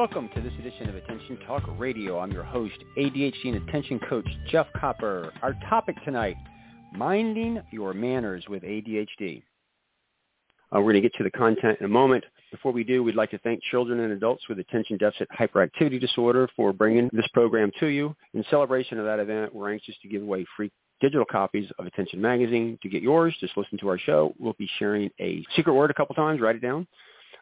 Welcome to this edition of Attention Talk Radio. I'm your host, ADHD and Attention Coach Jeff Copper. Our topic tonight, minding your manners with ADHD. Uh, we're going to get to the content in a moment. Before we do, we'd like to thank children and adults with attention deficit hyperactivity disorder for bringing this program to you. In celebration of that event, we're anxious to give away free digital copies of Attention Magazine. To get yours, just listen to our show. We'll be sharing a secret word a couple times. Write it down.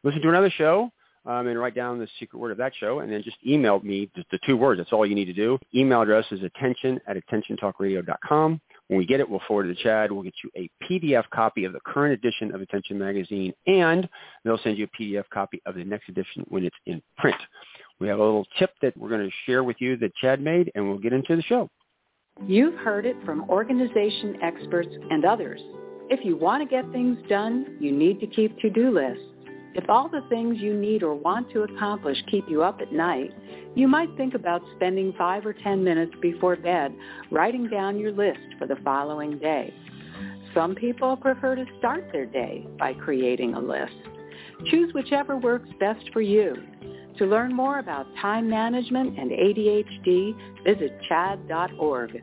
Listen to another show um, and write down the secret word of that show, and then just email me the, the two words. That's all you need to do. Email address is attention at attentiontalkradio.com. When we get it, we'll forward it to CHADD. We'll get you a PDF copy of the current edition of Attention Magazine, and they'll send you a PDF copy of the next edition when it's in print. We have a little tip that we're going to share with you that CHADD made, and we'll get into the show. You've heard it from organization experts and others. If you want to get things done, you need to keep to-do lists. If all the things you need or want to accomplish keep you up at night, you might think about spending five or ten minutes before bed writing down your list for the following day. Some people prefer to start their day by creating a list. Choose whichever works best for you. To learn more about time management and ADHD, visit chadd.org.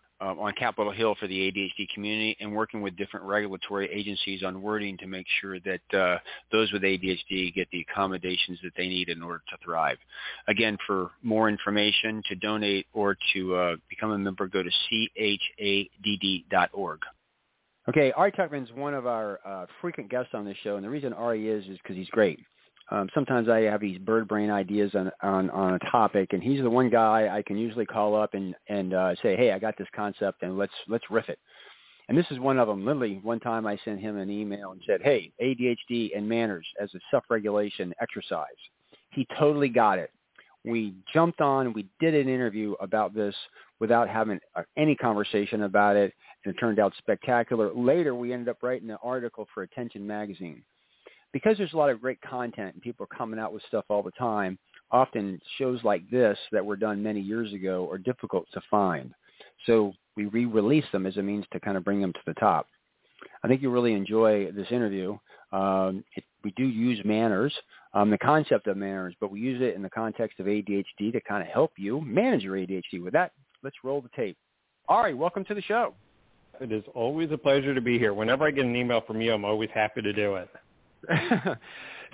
uh, on Capitol Hill for the ADHD community and working with different regulatory agencies on wording to make sure that uh, those with ADHD get the accommodations that they need in order to thrive. Again, for more information, to donate or to uh, become a member, go to chadd.org. Okay, Ari Tuckman's one of our uh, frequent guests on this show, and the reason Ari is is because he's great. Um, sometimes I have these bird brain ideas on, on on a topic, and he's the one guy I can usually call up and and uh, say, "Hey, I got this concept, and let's let's riff it." And this is one of them. Literally, one time I sent him an email and said, "Hey, ADHD and manners as a self-regulation exercise." He totally got it. We jumped on. We did an interview about this without having uh, any conversation about it, and it turned out spectacular. Later, we ended up writing an article for Attention Magazine because there's a lot of great content and people are coming out with stuff all the time, often shows like this that were done many years ago are difficult to find. So we re-release them as a means to kind of bring them to the top. I think you'll really enjoy this interview. Um, it, we do use manners, um, the concept of manners, but we use it in the context of ADHD to kind of help you manage your ADHD. With that, let's roll the tape. Ari, welcome to the show. It is always a pleasure to be here. Whenever I get an email from you, I'm always happy to do it.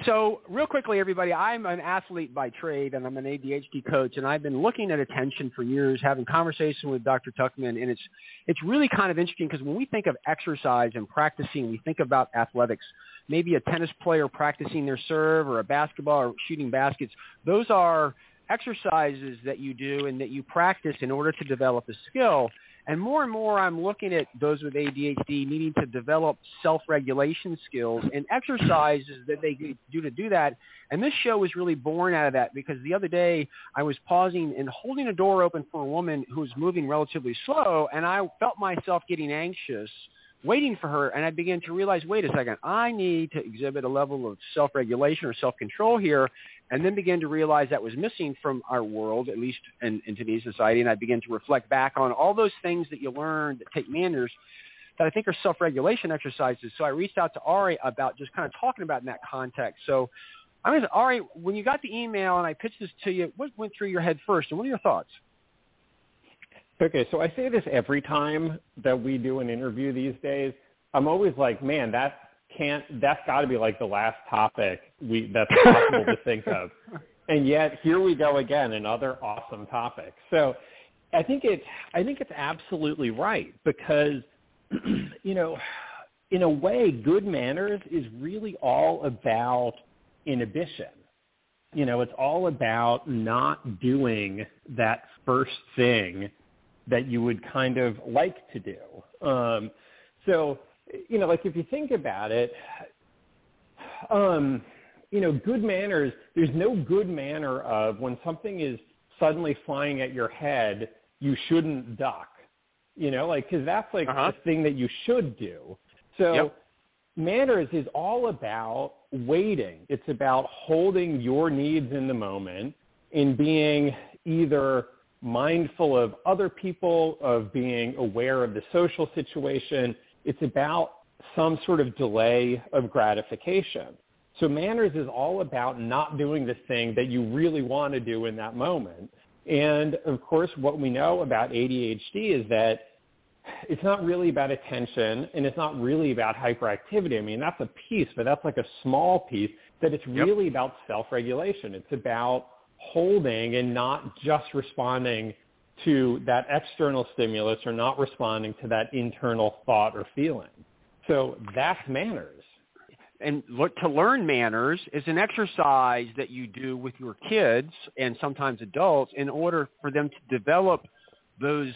so real quickly, everybody, I'm an athlete by trade and I'm an ADHD coach, and I've been looking at attention for years, having conversation with Dr. Tuckman, and it's it's really kind of interesting because when we think of exercise and practicing, we think about athletics. Maybe a tennis player practicing their serve or a basketball or shooting baskets. Those are exercises that you do and that you practice in order to develop a skill. And more and more, I'm looking at those with ADHD needing to develop self-regulation skills and exercises that they do to do that. And this show was really born out of that because the other day I was pausing and holding a door open for a woman who was moving relatively slow, and I felt myself getting anxious waiting for her and I began to realize, wait a second, I need to exhibit a level of self-regulation or self-control here and then began to realize that was missing from our world, at least in, in today's society. And I began to reflect back on all those things that you learn that take manners that I think are self-regulation exercises. So I reached out to Ari about just kind of talking about in that context. So going to Ari, when you got the email and I pitched this to you, what went through your head first, and what are your thoughts? Okay, so I say this every time that we do an interview these days. I'm always like, man, that can't that's got to be like the last topic we that's possible to think of and yet here we go again another awesome topic so i think it's i think it's absolutely right because you know in a way, good manners is really all about inhibition. You know, it's all about not doing that first thing that you would kind of like to do. Um, so, you know, like if you think about it, um, you know, good manners, there's no good manner of when something is suddenly flying at your head, you shouldn't duck. You know, like, cause that's like Uh-huh. the thing that you should do. So Yep. manners is all about waiting. It's about holding your needs in the moment and being either mindful of other people, of being aware of the social situation. It's about some sort of delay of gratification. So manners is all about not doing the thing that you really want to do in that moment. And of course, what we know about ADHD is that it's not really about attention and it's not really about hyperactivity. I mean, that's a piece, but that's like a small piece that it's Yep. really about self-regulation. It's about holding and not just responding to that external stimulus or not responding to that internal thought or feeling. So that's manners. and look to learn manners is an exercise that you do with your kids and sometimes adults in order for them to develop those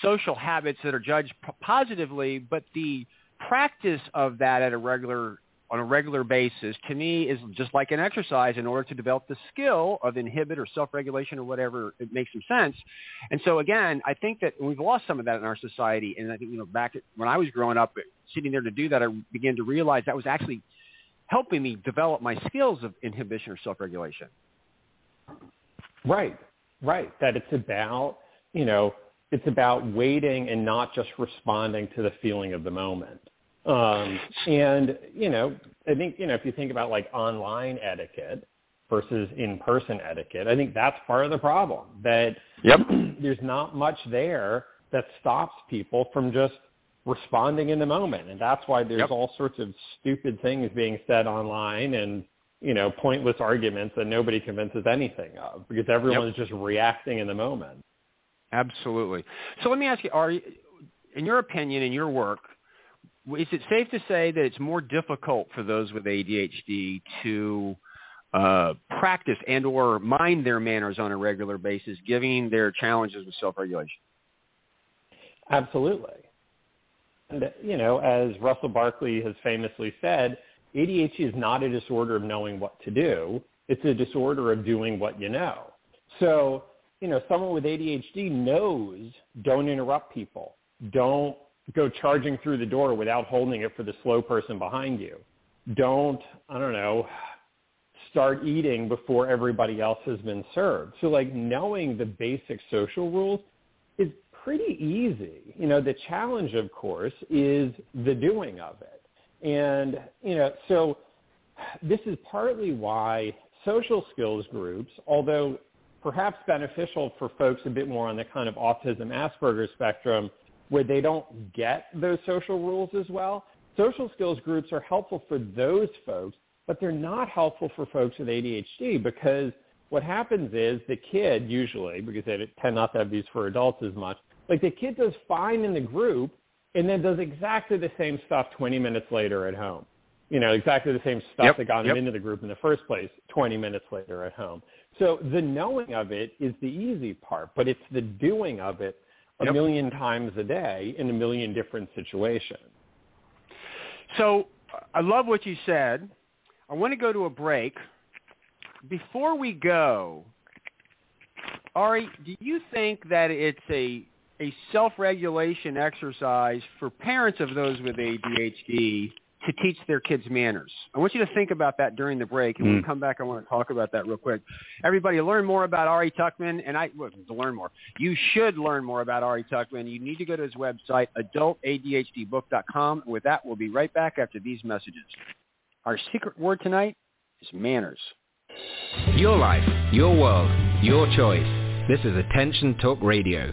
social habits that are judged positively but the practice of that at a regular on a regular basis to me is just like an exercise in order to develop the skill of inhibit or self-regulation or whatever it makes some sense and so again i think that we've lost some of that in our society and i think you know back when i was growing up sitting there to do that i began to realize that was actually helping me develop my skills of inhibition or self-regulation Right, right. That it's about, you know, it's about waiting and not just responding to the feeling of the moment. Um, and, you know, I think, you know, if you think about like online etiquette versus in-person etiquette, I think that's part of the problem that Yep. there's not much there that stops people from just responding in the moment. And that's why there's Yep. all sorts of stupid things being said online and, you know, pointless arguments that nobody convinces anything of because everyone is just reacting in the moment. Absolutely. So let me ask you, are you, in your opinion, in your work, is it safe to say that it's more difficult for those with ADHD to uh, practice and or mind their manners on a regular basis, given their challenges with self-regulation? Absolutely. And, you know, as Russell Barkley has famously said, ADHD is not a disorder of knowing what to do. It's a disorder of doing what you know. So, you know, someone with ADHD knows don't interrupt people. Don't go charging through the door without holding it for the slow person behind you. Don't, I don't know, start eating before everybody else has been served. So like knowing the basic social rules is pretty easy. You know, the challenge, of course, is the doing of it. And, you know, so this is partly why social skills groups, although perhaps beneficial for folks a bit more on the kind of autism Asperger spectrum where they don't get those social rules as well, social skills groups are helpful for those folks, but they're not helpful for folks with ADHD because what happens is the kid usually, because they tend not to have these for adults as much, like the kid does fine in the group and then does exactly the same stuff 20 minutes later at home. You know, exactly the same stuff Yep, that got him yep. into the group in the first place 20 minutes later at home. So the knowing of it is the easy part, but it's the doing of it a Yep. million times a day in a million different situations. So I love what you said. I want to go to a break. Before we go, Ari, do you think that it's a a self-regulation exercise for parents of those with ADHD to teach their kids manners? I want you to think about that during the break, and when we Mm. come back, I want to talk about that real quick. Everybody, learn more about Ari Tuckman, and I well, to learn more, you should learn more about Ari Tuckman. You need to go to his website, adultadhdbook.com. With that, we'll be right back after these messages. Our secret word tonight is manners. Your life, your world, your choice. This is Attention Talk Radio.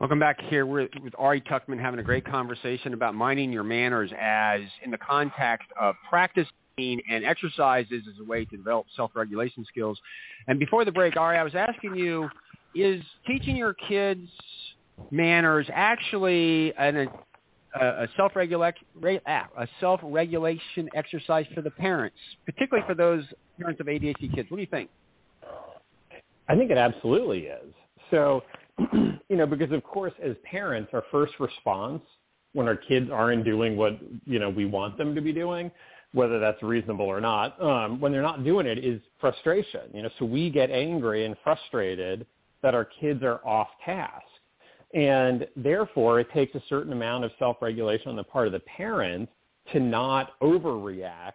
Welcome back here. We're with Ari Tuckman having a great conversation about minding your manners as in the context of practicing and exercises as a way to develop self-regulation skills. And before the break, Ari, I was asking you, is teaching your kids manners actually an, a, a self-regulation a self-regulation exercise for the parents, particularly for those parents of ADHD kids? What do you think? I think it absolutely is. So you know, because of course, as parents, our first response when our kids aren't doing what you know we want them to be doing, whether that's reasonable or not, um, when they're not doing it, is frustration. You know, so we get angry and frustrated that our kids are off task, and therefore it takes a certain amount of self-regulation on the part of the parent to not overreact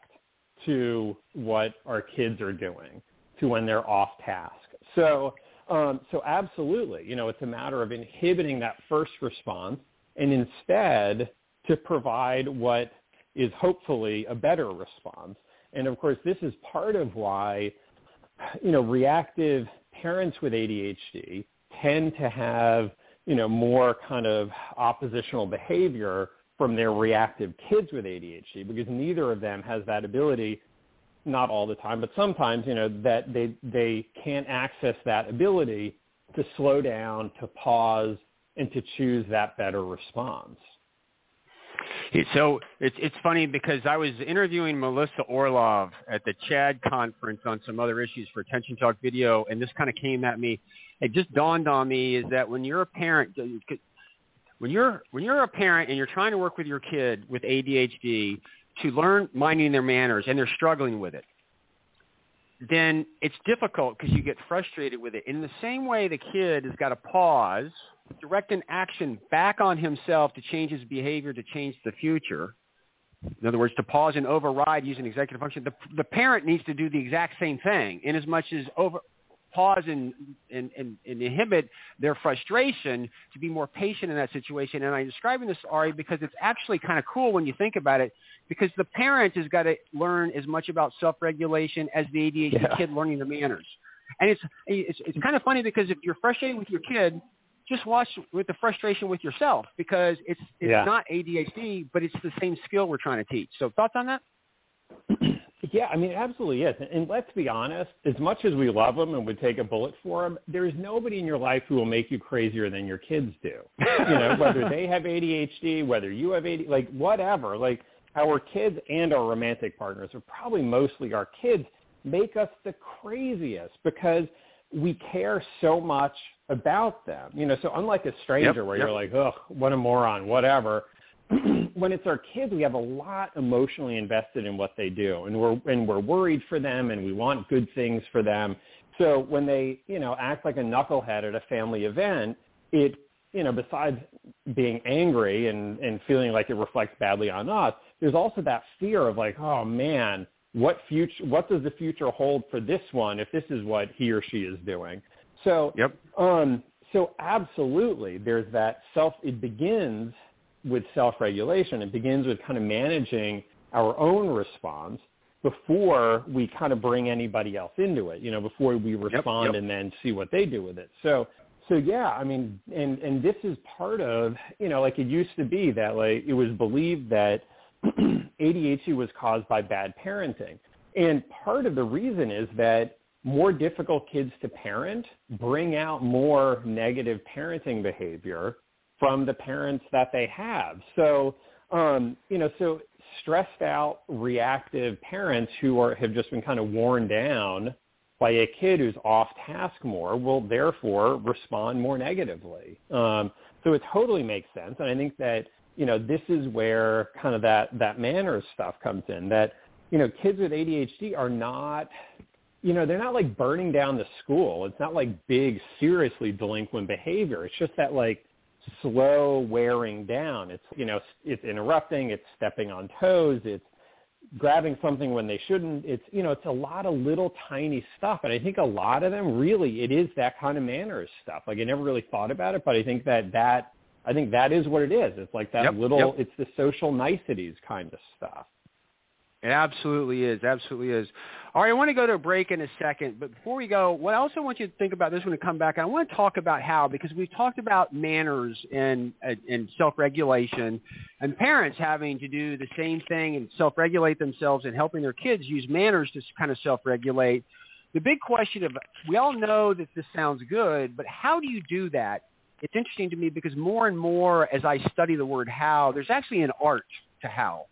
to what our kids are doing, to when they're off task. So um, so absolutely, you know, it's a matter of inhibiting that first response and instead to provide what is hopefully a better response. And of course, this is part of why, you know, reactive parents with ADHD tend to have, you know, more kind of oppositional behavior from their reactive kids with ADHD because neither of them has that ability not all the time, but sometimes, you know, that they they can't access that ability to slow down, to pause, and to choose that better response. So it's it's funny because I was interviewing Melissa Orlov at the CHADD conference on some other issues for Attention Talk Video, and this kind of came at me. It just dawned on me is that when you're a parent, when you're when you're a parent and you're trying to work with your kid with ADHD, to learn minding their manners and they're struggling with it, then it's difficult because you get frustrated with it. In the same way, the kid has got to pause, direct an action back on himself to change his behavior to change the future. In other words, to pause and override using executive function. The, the parent needs to do the exact same thing in as much as over, pause and, and, and, and inhibit their frustration to be more patient in that situation. And I'm describing this, Ari, because it's actually kind of cool when you think about it, because the parent has got to learn as much about self-regulation as the ADHD yeah. kid learning the manners. And it's, it's, it's kind of funny because if you're frustrated with your kid, just watch with the frustration with yourself because it's, it's yeah. not ADHD, but it's the same skill we're trying to teach. So thoughts on that? Yeah, I mean, it absolutely is. And let's be honest, as much as we love them and would take a bullet for them, there is nobody in your life who will make you crazier than your kids do. You know, whether they have ADHD, whether you have ADHD, like whatever. Like our kids and our romantic partners, or probably mostly our kids, make us the craziest because we care so much about them. You know, so unlike a stranger yep, where yep. you're like, ugh, what a moron, whatever when it's our kids, we have a lot emotionally invested in what they do, and we're and we're worried for them, and we want good things for them. So when they, you know, act like a knucklehead at a family event, it, you know, besides being angry and and feeling like it reflects badly on us, there's also that fear of like, oh man, what future, what does the future hold for this one if this is what he or she is doing? So, yep. um, so absolutely, there's that self. It begins with self-regulation. It begins with kind of managing our own response before we kind of bring anybody else into it, you know, before we respond yep, yep. and then see what they do with it. So, so yeah, I mean, and, and this is part of, you know, like it used to be that like it was believed that ADHD was caused by bad parenting. And part of the reason is that more difficult kids to parent bring out more negative parenting behavior from the parents that they have. So, um, you know, so stressed out, reactive parents who are have just been kind of worn down by a kid who's off task more will therefore respond more negatively. Um, so it totally makes sense, and I think that you know this is where kind of that that manners stuff comes in. That you know kids with ADHD are not you know, they're not like burning down the school. It's not like big, seriously delinquent behavior. It's just that like slow wearing down. It's, you know, it's interrupting, it's stepping on toes, it's grabbing something when they shouldn't. It's, you know, it's a lot of little tiny stuff. And I think a lot of them really, it is that kind of manners stuff. Like I never really thought about it, but I think that that, I think that is what it is. It's like that Yep, little, yep. it's the social niceties kind of stuff. It absolutely is. Absolutely is. All right, I want to go to a break in a second, but before we go, what I also want you to think about this when we come back, I want to talk about how, because we've talked about manners and and self-regulation, and parents having to do the same thing and self-regulate themselves and helping their kids use manners to kind of self-regulate. The big question of, we all know that this sounds good, but how do you do that? It's interesting to me because more and more as I study the word how, there's actually an art to how.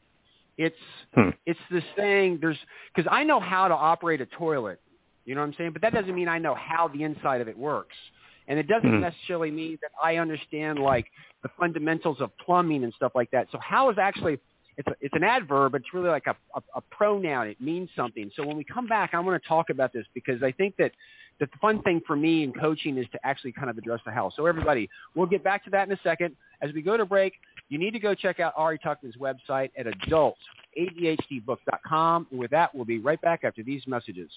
It's Hmm. it's this thing. There's because I know how to operate a toilet. You know what I'm saying? But that doesn't mean I know how the inside of it works. And it doesn't Mhm. necessarily mean that I understand like the fundamentals of plumbing and stuff like that. So how is actually it's a, it's an adverb, but it's really like a, a, a pronoun. It means something. So when we come back, I want to talk about this because I think that the fun thing for me in coaching is to actually kind of address the how. So everybody, we'll get back to that in a second. As we go to break, you need to go check out Ari Tuckman's website at adultsadhdbook.com. And with that, we'll be right back after these messages.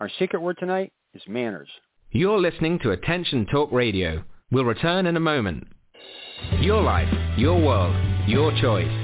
Our secret word tonight is manners. You're listening to Attention Talk Radio. We'll return in a moment. Your life, your world, your choice.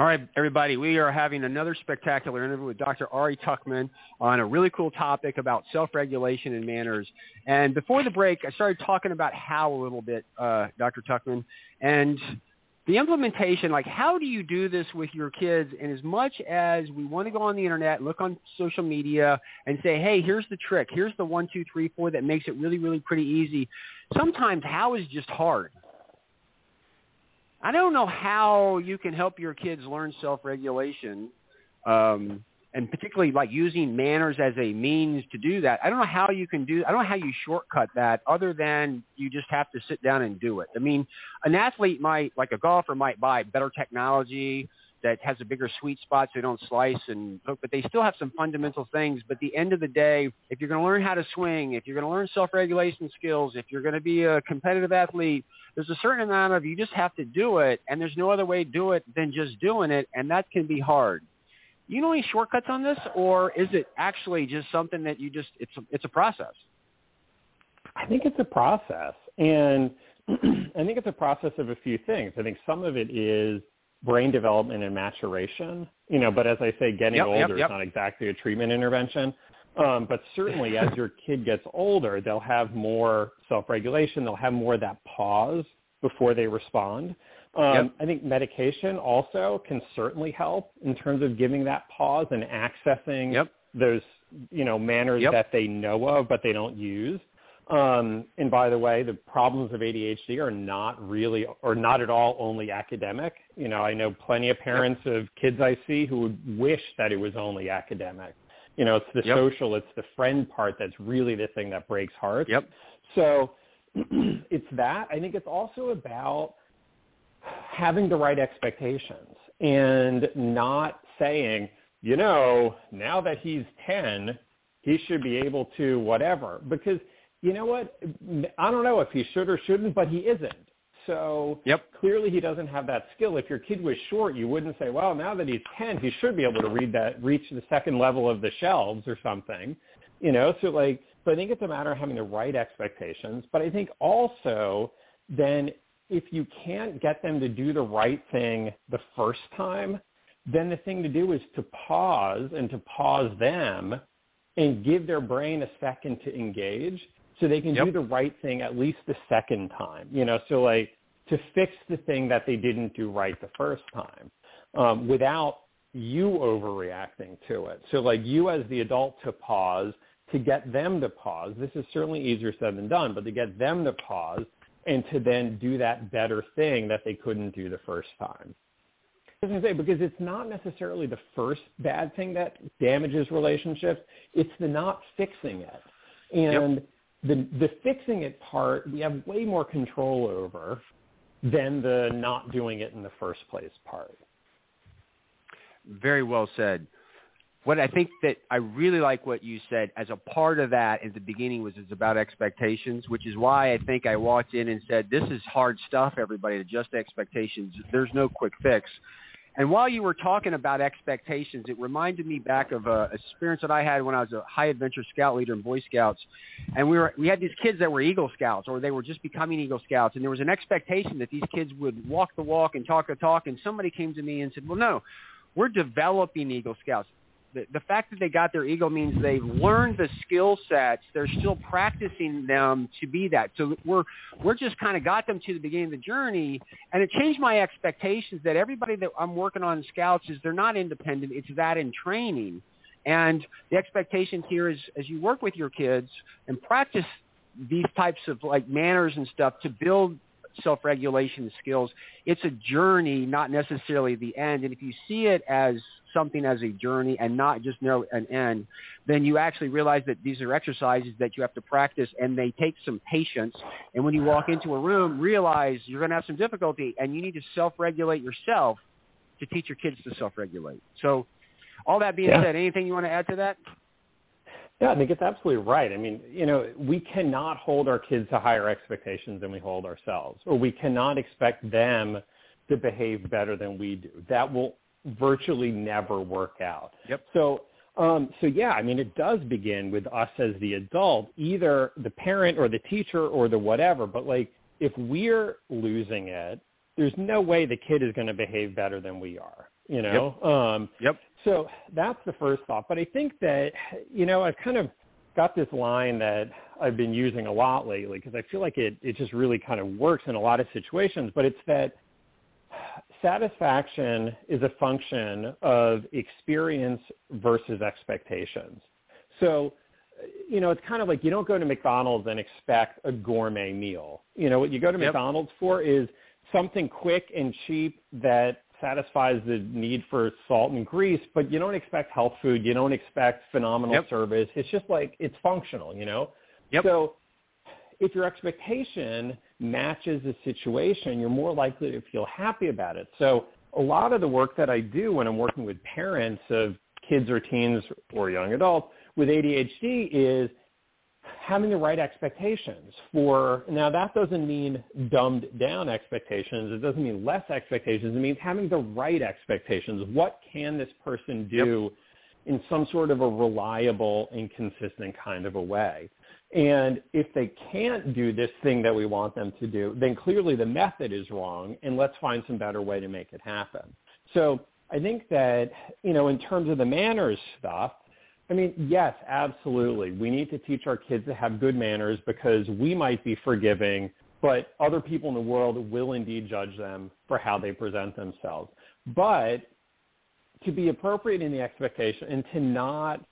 All right, everybody, we are having another spectacular interview with Dr. Ari Tuckman on a really cool topic about self-regulation and manners. And before the break, I started talking about how a little bit, uh, Dr. Tuckman, and the implementation, like how do you do this with your kids? And as much as we want to go on the internet, look on social media and say, hey, here's the trick, here's the one, two, three, four that makes it really, really pretty easy. Sometimes how is just hard. I don't know how you can help your kids learn self-regulation, um, and particularly like using manners as a means to do that. I don't know how you can do. I don't know how you shortcut that, other than you just have to sit down and do it. I mean, an athlete might, like a golfer, might buy better technology that has a bigger sweet spot so they don't slice and hook, but they still have some fundamental things. But at the end of the day, if you're going to learn how to swing, if you're going to learn self-regulation skills, if you're going to be a competitive athlete, there's a certain amount of you just have to do it, and there's no other way to do it than just doing it, and that can be hard. You know any shortcuts on this, or is it actually just something that you just it's a, it's a process? I think it's a process, and I think it's a process of a few things. I think some of it is brain development and maturation. You know, but as I say, getting Yep, yep, older yep. is not exactly a treatment intervention. Um, but certainly, as your kid gets older, they'll have more self-regulation. They'll have more of that pause before they respond. Um, Yep. I think medication also can certainly help in terms of giving that pause and accessing Yep. those, you know, manners Yep. that they know of but they don't use. Um, and by the way, the problems of ADHD are not really, or not at all, only academic. You know, I know plenty of parents of kids I see who would wish that it was only academic. You know, it's the Yep. social, it's the friend part that's really the thing that breaks hearts. Yep. So it's that. I think it's also about having the right expectations and not saying, you know, now that he's 10, he should be able to whatever because you know what I don't know if he should or shouldn't, but he isn't. So yep. clearly he doesn't have that skill. If your kid was short, you wouldn't say, well, now that he's 10, he should be able to read that, reach the second level of the shelves or something. You know, so like, so I think it's a matter of having the right expectations. But I think also then if you can't get them to do the right thing the first time, then the thing to do is to pause and to pause them and give their brain a second to engage so they can yep. do the right thing at least the second time. You know, so like to fix the thing that they didn't do right the first time um, without you overreacting to it. So like you as the adult to pause, to get them to pause. This is certainly easier said than done, but to get them to pause and to then do that better thing that they couldn't do the first time. I was going to say, because it's not necessarily the first bad thing that damages relationships, it's the not fixing it. And yep the the fixing it part we have way more control over than the not doing it in the first place part. Very well said. What I think that I really like what you said as a part of that at the beginning was it's about expectations, which is why I think I walked in and said, this is hard stuff, everybody, adjust expectations. There's no quick fix. And while you were talking about expectations, it reminded me back of uh, a experience that I had when I was a high adventure scout leader in Boy Scouts, and we were we had these kids that were Eagle Scouts or they were just becoming Eagle Scouts, and there was an expectation that these kids would walk the walk and talk the talk. And somebody came to me and said, "Well, no, we're developing Eagle Scouts the, the fact that they got their Eagle means they've learned the skill sets. They're still practicing them to be that. So we're we're just kind of got them to the beginning of the journey, and it changed my expectations that everybody that I'm working on Scouts is they're not independent. It's that in training, and the expectation here is as you work with your kids and practice these types of like manners and stuff to build self-regulation skills. It's a journey, not necessarily the end. And if you see it as something as a journey and not just know an end, then you actually realize that these are exercises that you have to practice and they take some patience. And when you walk into a room, realize you're going to have some difficulty and you need to self-regulate yourself to teach your kids to self-regulate. So all that being yeah. said, anything you want to add to that? Yeah, I think it's absolutely right. I mean, you know, we cannot hold our kids to higher expectations than we hold ourselves, or we cannot expect them to behave better than we do. That will virtually never work out. Yep. So, um, so yeah, I mean, it does begin with us as the adult, either the parent or the teacher or the whatever. But like, if we're losing it, there's no way the kid is going to behave better than we are. You know. Yep. Um, yep. So that's the first thought. But I think that, you know, I've kind of got this line that I've been using a lot lately because I feel like it, it just really kind of works in a lot of situations. But it's that satisfaction is a function of experience versus expectations. So, you know, it's kind of like you don't go to McDonald's and expect a gourmet meal. You know, what you go to yep. McDonald's for is something quick and cheap that satisfies the need for salt and grease, but you don't expect health food. You don't expect phenomenal yep. service. It's just like it's functional, you know. Yep. So if your expectation matches the situation, you're more likely to feel happy about it. So a lot of the work that I do when I'm working with parents of kids or teens or young adults with ADHD is having the right expectations for now that doesn't mean dumbed down expectations. It doesn't mean less expectations. It means having the right expectations. What can this person do yep. in some sort of a reliable and consistent kind of a way? And if they can't do this thing that we want them to do then clearly the method is wrong and let's find some better way to make it happen. So i think that you know in terms of the manners stuff I mean, yes, absolutely. We need to teach our kids to have good manners because we might be forgiving, but other people in the world will indeed judge them for how they present themselves. But to be appropriate in the expectation and to not,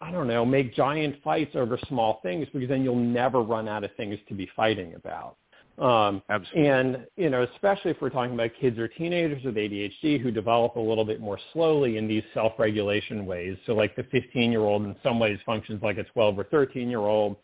I don't know, make giant fights over small things because then you'll never run out of things to be fighting about. Um, Absolutely. And, you know, especially if we're talking about kids or teenagers with ADHD who develop a little bit more slowly in these self-regulation ways. So like the 15-year-old in some ways functions like a 12 or 13-year-old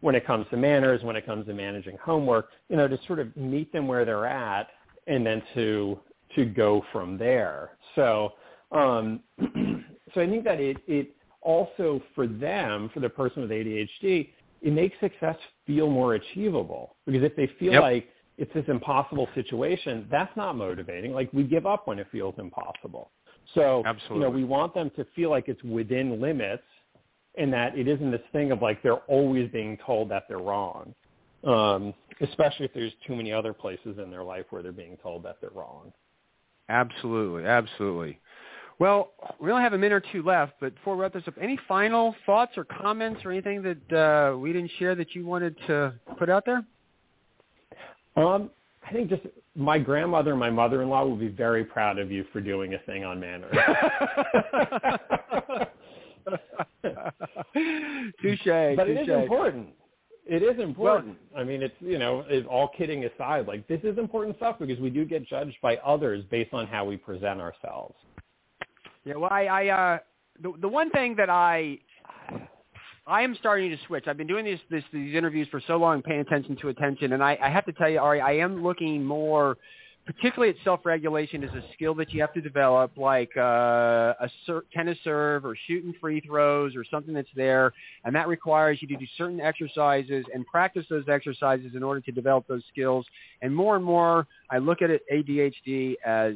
when it comes to manners, when it comes to managing homework, you know, to sort of meet them where they're at and then to to go from there. So um, so I think that it, it also for them, for the person with ADHD, it makes success feel more achievable because if they feel Yep. like it's this impossible situation, that's not motivating. Like we give up when it feels impossible. So, Absolutely. you know, we want them to feel like it's within limits and that it isn't this thing of like they're always being told that they're wrong. Um, especially if there's too many other places in their life where they're being told that they're wrong. Absolutely, absolutely. Well, we only have a minute or two left, but before we wrap this up, any final thoughts or comments or anything that uh, we didn't share that you wanted to put out there? Um, I think just my grandmother and my mother-in-law will be very proud of you for doing a thing on manners. touche, but it touche. is important. It is important. I mean, it's you know, it, all kidding aside, like this is important stuff because we do get judged by others based on how we present ourselves. Yeah, well, I, I uh, the the one thing that I I am starting to switch. I've been doing these this, these interviews for so long, paying attention to attention, and I, I have to tell you, Ari, I am looking more, particularly at self-regulation, as a skill that you have to develop, like uh, a ser- tennis serve or shooting free throws or something that's there, and that requires you to do certain exercises and practice those exercises in order to develop those skills. And more and more, I look at it ADHD as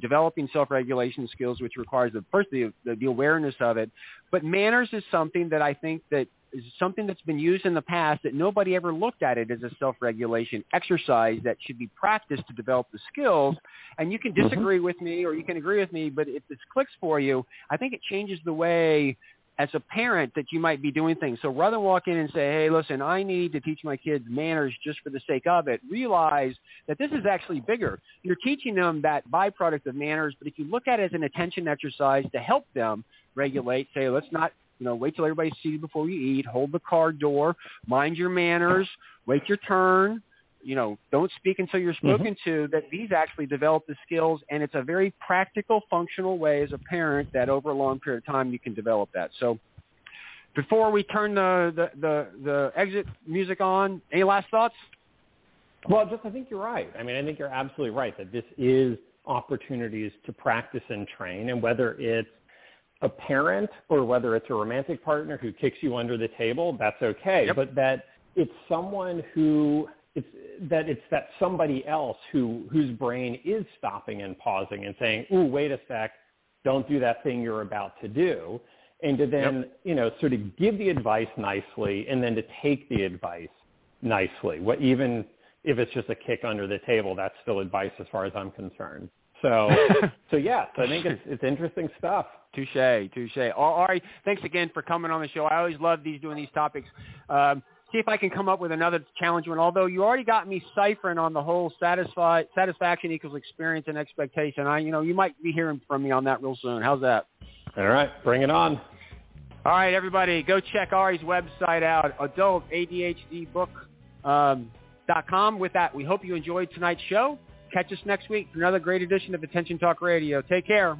developing self-regulation skills, which requires the first the, the, the awareness of it. But manners is something that I think that is something that's been used in the past that nobody ever looked at it as a self-regulation exercise that should be practiced to develop the skills. And you can mm-hmm. disagree with me or you can agree with me, but if this clicks for you, I think it changes the way as a parent that you might be doing things. So rather than walk in and say, hey, listen, I need to teach my kids manners just for the sake of it, realize that this is actually bigger. You're teaching them that byproduct of manners, but if you look at it as an attention exercise to help them regulate, say, let's not you know, wait till everybody's seated before you eat, hold the car door, mind your manners, wait your turn, you know, don't speak until you're mm-hmm. spoken to, that these actually develop the skills and it's a very practical, functional way as a parent that over a long period of time you can develop that. So before we turn the, the, the, the exit music on, any last thoughts? Well, just I think you're right. I mean, I think you're absolutely right that this is opportunities to practice and train, and whether it's a parent or whether it's a romantic partner who kicks you under the table, that's okay. Yep. But that it's someone who it's that it's that somebody else who whose brain is stopping and pausing and saying, "Ooh, wait a sec, don't do that thing you're about to do." And to then, you know, sort of give the advice nicely and then to take the advice nicely. What even if it's just a kick under the table, that's still advice as far as I'm concerned. So, so yes, I think it's it's interesting stuff. Touche, touche. All right, thanks again for coming on the show. I always love these doing these topics. Um, see if I can come up with another challenge one. Although you already got me ciphering on the whole satisfy, satisfaction equals experience and expectation. I, you know, you might be hearing from me on that real soon. How's that? All right, bring it on. All right, everybody, go check Ari's website out, adultadhdbook.com. Um, dot com. With that, we hope you enjoyed tonight's show. Catch us next week for another great edition of Attention Talk Radio. Take care.